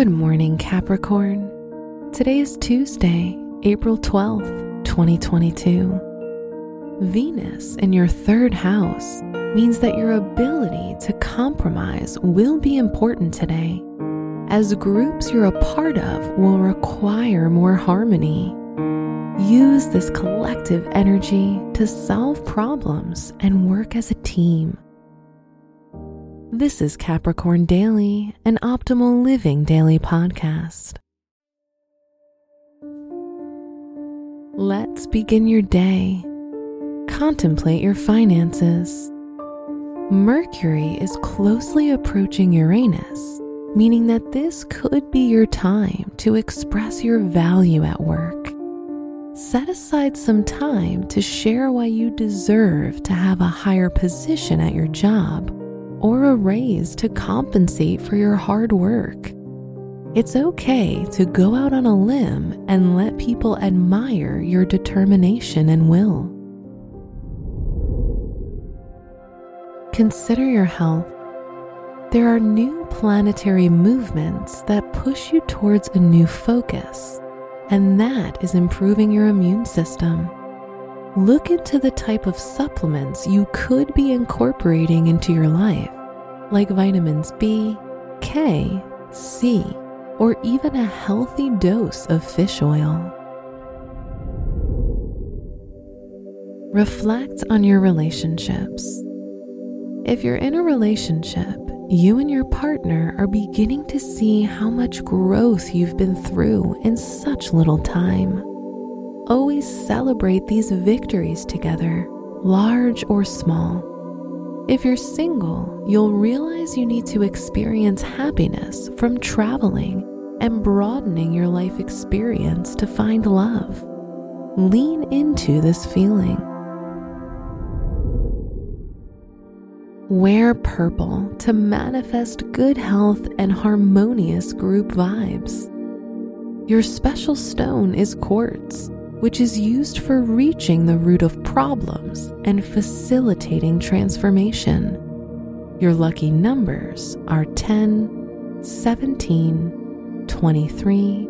Good morning, Capricorn. Today is Tuesday, April 12th, 2022. Venus in your third house means that your ability to compromise will be important today, as groups you're a part of will require more harmony. Use this collective energy to solve problems and work as a team. This is Capricorn Daily, an optimal living daily podcast. Let's begin your day. Contemplate your finances. Mercury is closely approaching Uranus, meaning that this could be your time to express your value at work. Set aside some time to share why you deserve to have a higher position at your job or a raise to compensate for your hard work. It's okay to go out on a limb and let people admire your determination and will. Consider your health. There are new planetary movements that push you towards a new focus, and that is improving your immune system. Look into the type of supplements you could be incorporating into your life, like vitamins B, K, C, or even a healthy dose of fish oil. Reflect on your relationships. If you're in a relationship, you and your partner are beginning to see how much growth you've been through in such little time. Always celebrate these victories together, large or small. If you're single, you'll realize you need to experience happiness from traveling and broadening your life experience to find love. Lean into this feeling. Wear purple to manifest good health and harmonious group vibes. Your special stone is quartz, which is used for reaching the root of problems and facilitating transformation. Your lucky numbers are 10, 17, 23,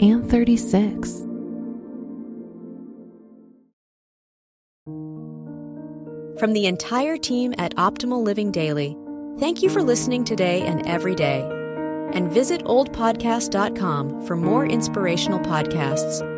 and 36. From the entire team at Optimal Living Daily, thank you for listening today and every day. And visit oldpodcast.com for more inspirational podcasts.